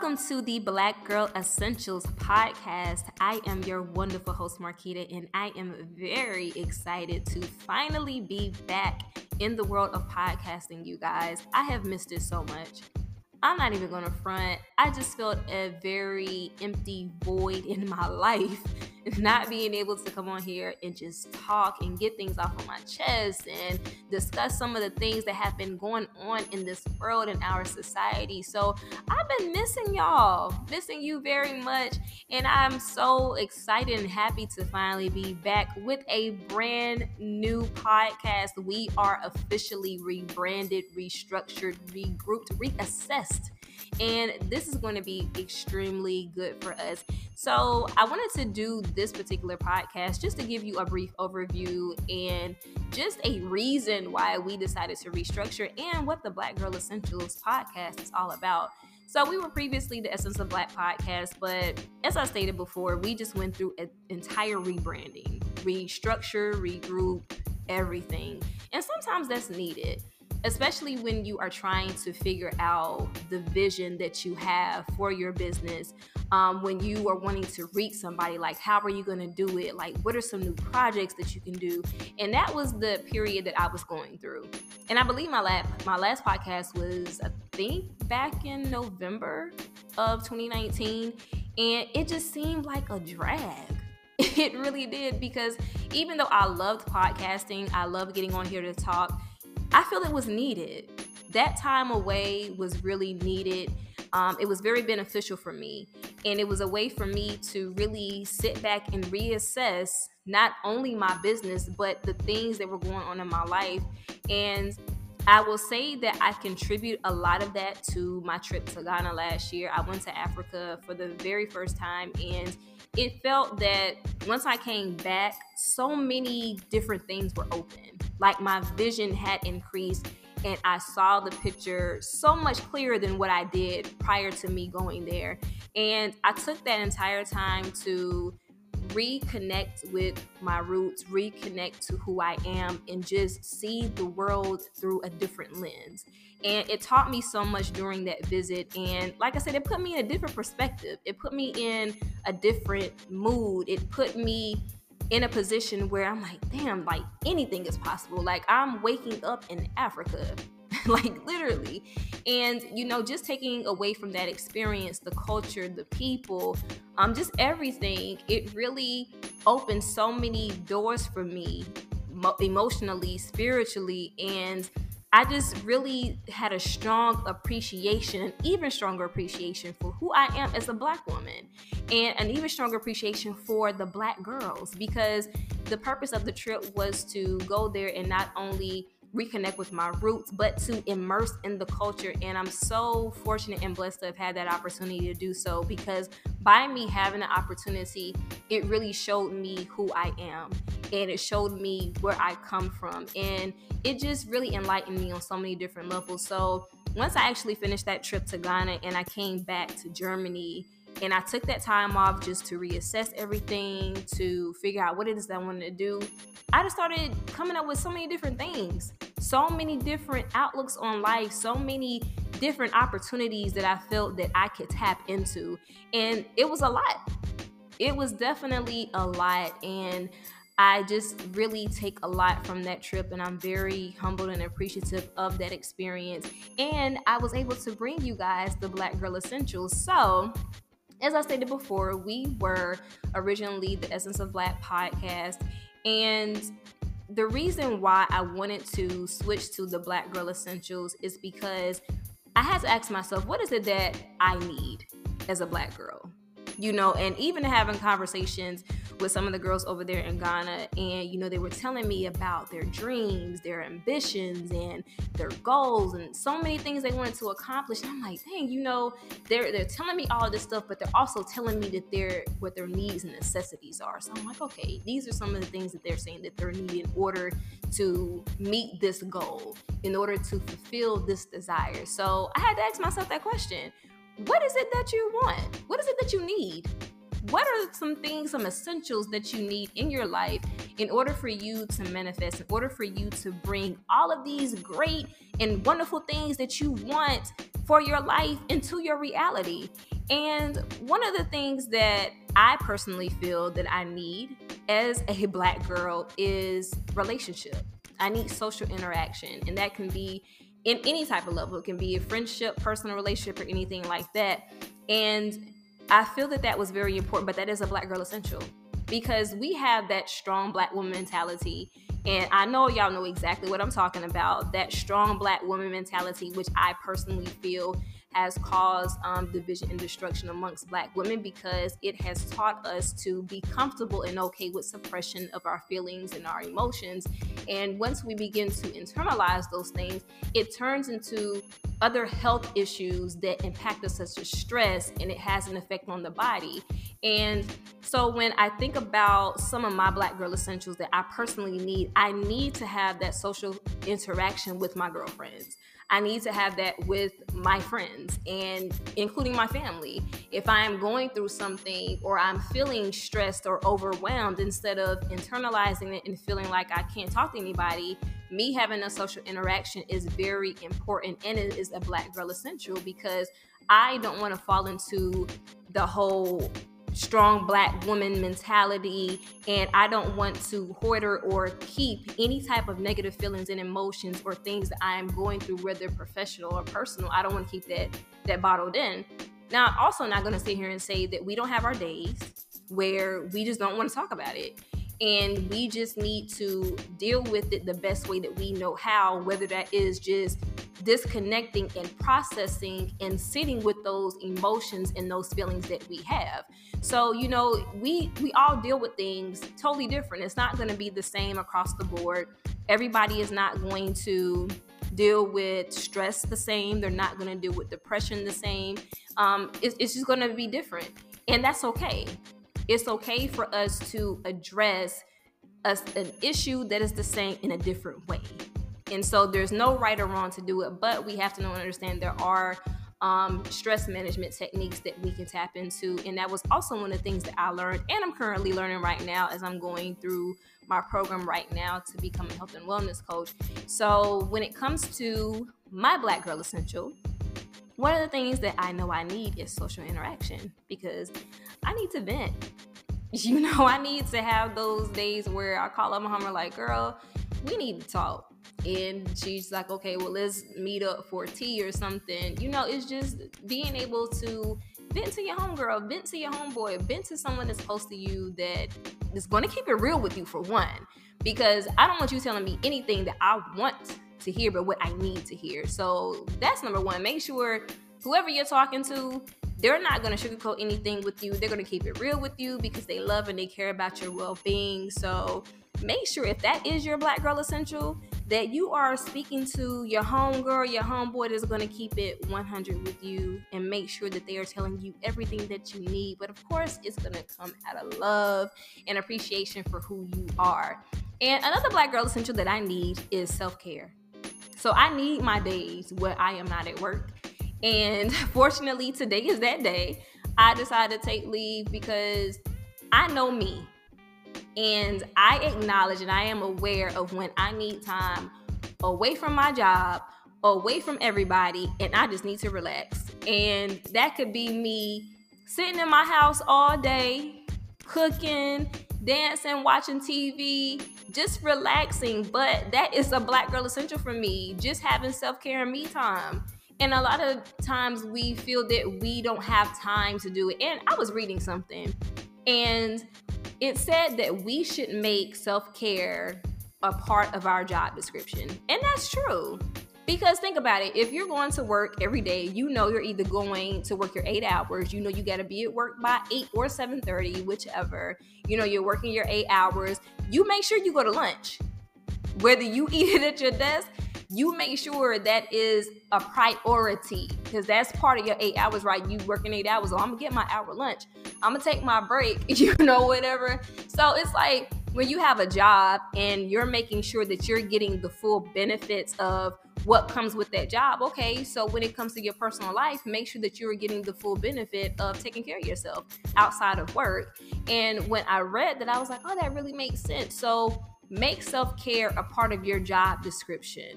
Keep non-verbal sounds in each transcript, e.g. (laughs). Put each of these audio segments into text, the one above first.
Welcome to the Black Girl Essentials podcast. I am your wonderful host, Marquita, and I am very excited to finally be back in the world of podcasting, you guys. I have missed it so much. I'm not even gonna front. I just felt a very empty void in my (laughs) life not being able to come on here and just talk and get things off of my chest and discuss some of the things that have been going on in this world and our society. So I've been missing y'all, missing you very much. And I'm so excited and happy to finally be back with a brand new podcast. We are officially rebranded, restructured, regrouped, reassessed and this is going to be extremely good for us. So, I wanted to do this particular podcast just to give you a brief overview and just a reason why we decided to restructure and what the Black Girl Essentials podcast is all about. So, we were previously the Essence of Black podcast, but as I stated before, we just went through an entire rebranding, restructure, regroup, everything. And sometimes that's needed especially when you are trying to figure out the vision that you have for your business um, when you are wanting to reach somebody like how are you going to do it? Like what are some new projects that you can do? And that was the period that i was going through. And i believe my last my last podcast was i think back in november of 2019 and it just seemed like a drag. (laughs) It really did because even though i loved podcasting i love getting on here to talk I feel it was needed. That time away was really needed. Um, it was very beneficial for me. And it was a way for me to really sit back and reassess not only my business, but the things that were going on in my life. And I will say that I contribute a lot of that to my trip to Ghana last year. I went to Africa for the very first time and it felt that once I came back, so many different things were open. Like my vision had increased and I saw the picture so much clearer than what I did prior to me going there. And I took that entire time to reconnect with my roots, reconnect to who I am, and just see the world through a different lens. And it taught me so much during that visit. And like I said, it put me in a different perspective, it put me in a different mood, it put me in a position where I'm like, damn, like anything is possible. Like I'm waking up in Africa. (laughs) like literally. And you know, just taking away from that experience, the culture, the people, um, just everything, it really opened so many doors for me emotionally, spiritually, and I just really had a strong appreciation, an even stronger appreciation for who I am as a black woman, and an even stronger appreciation for the black girls because the purpose of the trip was to go there and not only reconnect with my roots, but to immerse in the culture. And I'm so fortunate and blessed to have had that opportunity to do so because by me having the opportunity, it really showed me who I am and it showed me where I come from. And it just really enlightened me on so many different levels. So once I actually finished that trip to Ghana and I came back to Germany, and I took that time off just to reassess everything, to figure out what it is that I wanted to do. I just started coming up with so many different things, so many different outlooks on life, so many different opportunities that I felt that I could tap into. And it was a lot. It was definitely a lot. And I just really take a lot from that trip, and I'm very humbled and appreciative of that experience. And I was able to bring you guys the Black Girl Essentials. So, as I stated before, we were originally the Essence of Black podcast. And the reason why I wanted to switch to the Black Girl Essentials is because I had to ask myself, what is it that I need as a black girl? You know, and even having conversations with some of the girls over there in Ghana, and you know, they were telling me about their dreams, their ambitions, and their goals, and so many things they wanted to accomplish. And I'm like, dang, you know, they're they're telling me all this stuff, but they're also telling me that they're what their needs and necessities are. So I'm like, okay, these are some of the things that they're saying that they're needing in order to meet this goal, in order to fulfill this desire. So I had to ask myself that question. What is it that you want? What is it that you need? What are some things, some essentials that you need in your life in order for you to manifest, in order for you to bring all of these great and wonderful things that you want for your life into your reality? And one of the things that I personally feel that I need as a black girl is relationship. I need social interaction, and that can be in any type of level. It can be a friendship, personal relationship, or anything like that. And I feel that that was very important, but that is a black girl essential because we have that strong black woman mentality. And I know y'all know exactly what I'm talking about that strong black woman mentality, which I personally feel has caused um, division and destruction amongst black women because it has taught us to be comfortable and okay with suppression of our feelings and our emotions. And once we begin to internalize those things, it turns into other health issues that impact us, such as stress, and it has an effect on the body. And so when I think about some of my Black Girl Essentials that I personally need, I need to have that social interaction with my girlfriends. I need to have that with my friends and including my family. If I am going through something or I'm feeling stressed or overwhelmed, instead of internalizing it and feeling like I can't talk to anybody, me having a social interaction is very important and it is a black girl essential because I don't want to fall into the whole strong black woman mentality and I don't want to hoarder or keep any type of negative feelings and emotions or things that I am going through whether professional or personal. I don't want to keep that that bottled in. Now, I'm also not going to sit here and say that we don't have our days where we just don't want to talk about it. And we just need to deal with it the best way that we know how, whether that is just disconnecting and processing and sitting with those emotions and those feelings that we have. So, you know, we we all deal with things totally different. It's not going to be the same across the board. Everybody is not going to deal with stress the same. They're not going to deal with depression the same. Um, it's, it's just going to be different, and that's okay. It's okay for us to address a, an issue that is the same in a different way. And so there's no right or wrong to do it, but we have to know and understand there are um, stress management techniques that we can tap into. And that was also one of the things that I learned, and I'm currently learning right now as I'm going through my program right now to become a health and wellness coach. So, when it comes to my Black Girl Essential, one of the things that I know I need is social interaction because I need to vent. (laughs) You know, I need to have those days where I call up my home like, girl, we need to talk. And she's like okay well let's meet up for tea or something. You know it's just being able to vent to your homegirl vent to your homeboy vent to someone that's close to you that is going to keep it real with you for one. Because i don't want you telling me anything that i want to hear but what i need to hear so that's number one make sure whoever you're talking to they're not going to sugarcoat anything with you they're going to keep it real with you because they love and they care about your well-being so make sure if that is your black girl essential that you are speaking to your homegirl, your homeboy that's going to keep it 100 with you and make sure that they are telling you everything that you need. But of course, it's going to come out of love and appreciation for who you are. And another black girl essential that I need is self care. So I need my days where I am not at work. And (laughs) fortunately, today is that day. I decided to take leave because I know me. And I acknowledge and I am aware of when I need time away from my job, away from everybody, and I just need to relax. And that could be me sitting in my house all day, cooking, dancing, watching TV, just relaxing. But that is a black girl essential for me, just having self care and me time. And a lot of times we feel that we don't have time to do it. And I was reading something, and it said that we should make self care a part of our job description. And that's true. Because think about it, if you're going to work every day, you know you're either going to work your eight hours, you know you gotta be at work by eight or seven thirty, whichever. You know you're working your eight hours. You make sure you go to lunch. Whether you (laughs) eat it at your desk, you make sure that is a priority because that's part of your eight hours, right? You working eight hours, oh, so I'm gonna get my hour lunch. I'm gonna take my break, (laughs) you know, whatever. So it's like when you have a job and you're making sure that you're getting the full benefits of what comes with that job. Okay, so when it comes to your personal life, make sure that you're getting the full benefit of taking care of yourself outside of work. And when I read that, I was like, oh, that really makes sense. So make self care a part of your job description,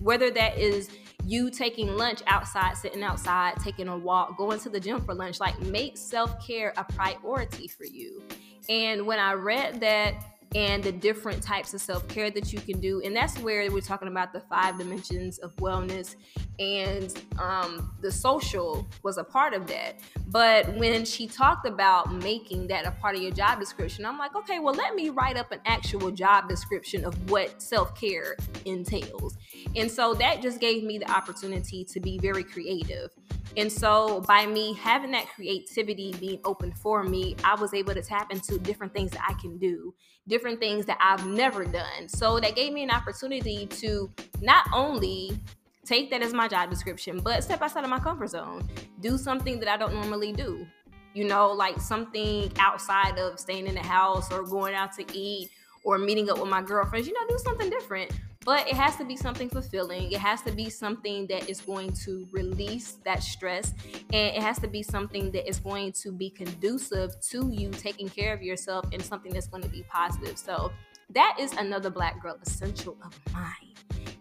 whether that is you taking lunch outside, sitting outside, taking a walk, going to the gym for lunch. Like, make self care a priority for you. And when I read that, and the different types of self care that you can do. And that's where we're talking about the five dimensions of wellness. And um, the social was a part of that. But when she talked about making that a part of your job description, I'm like, okay, well, let me write up an actual job description of what self care entails. And so that just gave me the opportunity to be very creative. And so by me having that creativity being open for me, I was able to tap into different things that I can do, different things that I've never done. So that gave me an opportunity to not only take that as my job description, but step outside of my comfort zone, do something that I don't normally do. You know, like something outside of staying in the house or going out to eat or meeting up with my girlfriends, you know, do something different but it has to be something fulfilling. It has to be something that is going to release that stress. And it has to be something that is going to be conducive to you taking care of yourself and something that's going to be positive. So that is another Black Girl essential of mine.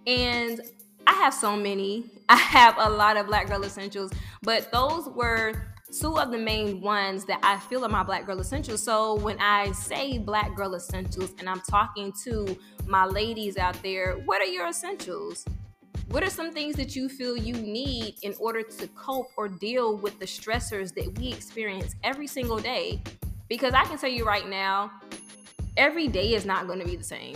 And I have so many. (laughs) I have a lot of Black Girl essentials, but those were two of the main ones that I feel are my Black Girl Essentials. So when I say Black Girl Essentials and I'm talking to my ladies out there, what are your essentials? What are some things that you feel you need in order to cope or deal with the stressors that we experience every single day? Because I can tell you right now, every day is not going to be the same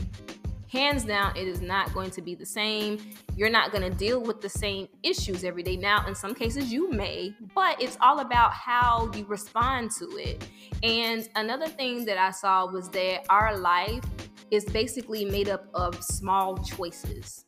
hands down, it is not going to be the same. You're not going to deal with the same issues every day. Now, in some cases, you may, but it's all about how you respond to it. And another thing that I saw was that our life is basically made up of small choices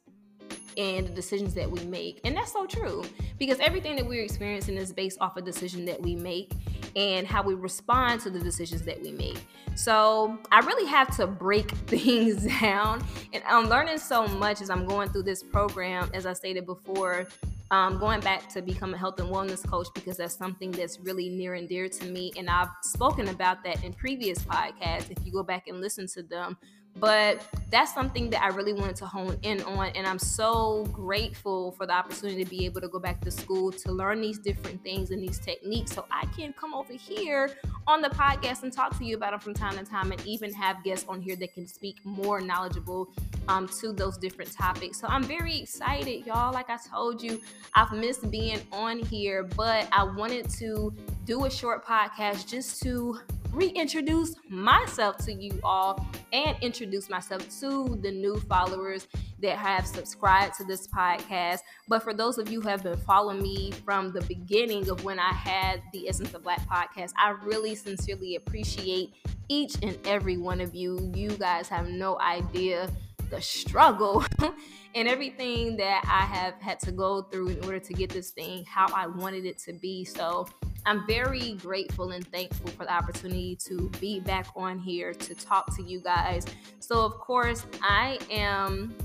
and the decisions that we make. And that's so true because everything that we're experiencing is based off a decision that we make and how we respond to the decisions that we make. So I really have to break (laughs) things down. And I'm learning so much as I'm going through this program, as I stated before. Um, going back to become a health and wellness coach because that's something that's really near and dear to me. And I've spoken about that in previous podcasts. If you go back and listen to them, but that's something that I really wanted to hone in on. And I'm so grateful for the opportunity to be able to go back to school to learn these different things and these techniques so I can come over here on the podcast and talk to you about them from time to time and even have guests on here that can speak more knowledgeable um, to those different topics. So I'm very excited, y'all. Like I told you, I've missed being on here, but I wanted to do a short podcast just to reintroduce myself to you all and introduce myself to the new followers that have subscribed to this podcast. But for those of you who have been following me from the beginning of when I had the Essence of Black podcast, I really sincerely appreciate each and every one of you. You guys have no idea the struggle (laughs) and everything that I have had to go through in order to get this thing how I wanted it to be. So I'm very grateful and thankful for the opportunity to be back on here to talk to you guys. So, of course, I am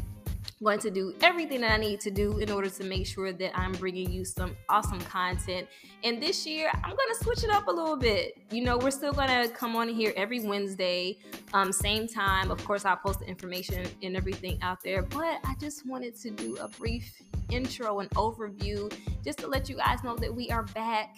going to do everything that I need to do in order to make sure that I'm bringing you some awesome content. And this year, I'm going to switch it up a little bit. You know, we're still going to come on here every Wednesday, um, same time. Of course, I'll post the information and everything out there, but I just wanted to do a brief intro and overview just to let you guys know that we are back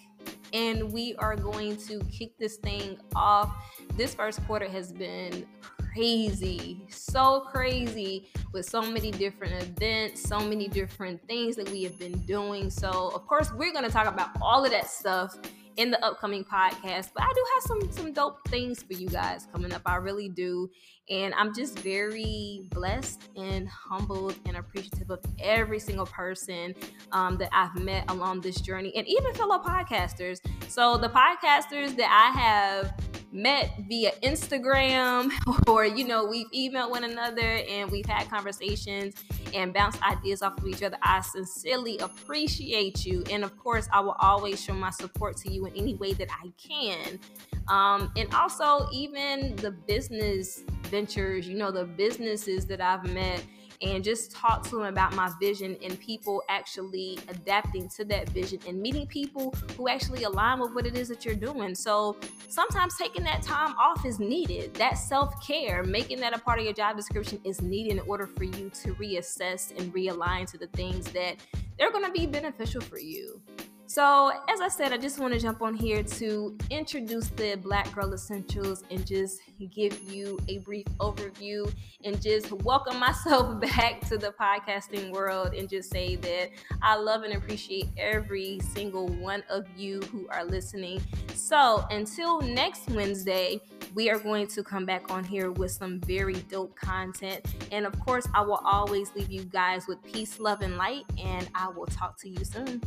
and we are going to kick this thing off. This first quarter has been crazy, so crazy with so many different events, so many different things that we have been doing. So, of course, we're going to talk about all of that stuff in the upcoming podcast. But I do have some some dope things for you guys coming up. I really do. And I'm just very blessed and humbled and appreciative of every single person um, that I've met along this journey and even fellow podcasters. So, the podcasters that I have met via Instagram (laughs) or, you know, we've emailed one another and we've had conversations and bounced ideas off of each other. I sincerely appreciate you. And of course, I will always show my support to you in any way that I can. Um, and also, even the business ventures, you know, the businesses that I've met and just talk to them about my vision and people actually adapting to that vision and meeting people who actually align with what it is that you're doing. So sometimes taking that time off is needed. That self care, making that a part of your job description is needed in order for you to reassess and realign to the things that they're going to be beneficial for you. So, as I said, I just want to jump on here to introduce the Black Girl Essentials and just give you a brief overview and just welcome myself (laughs) back to the podcasting world and just say that I love and appreciate every single one of you who are listening. So, until next Wednesday, we are going to come back on here with some very dope content. And of course, I will always leave you guys with peace, love, and light. And I will talk to you soon.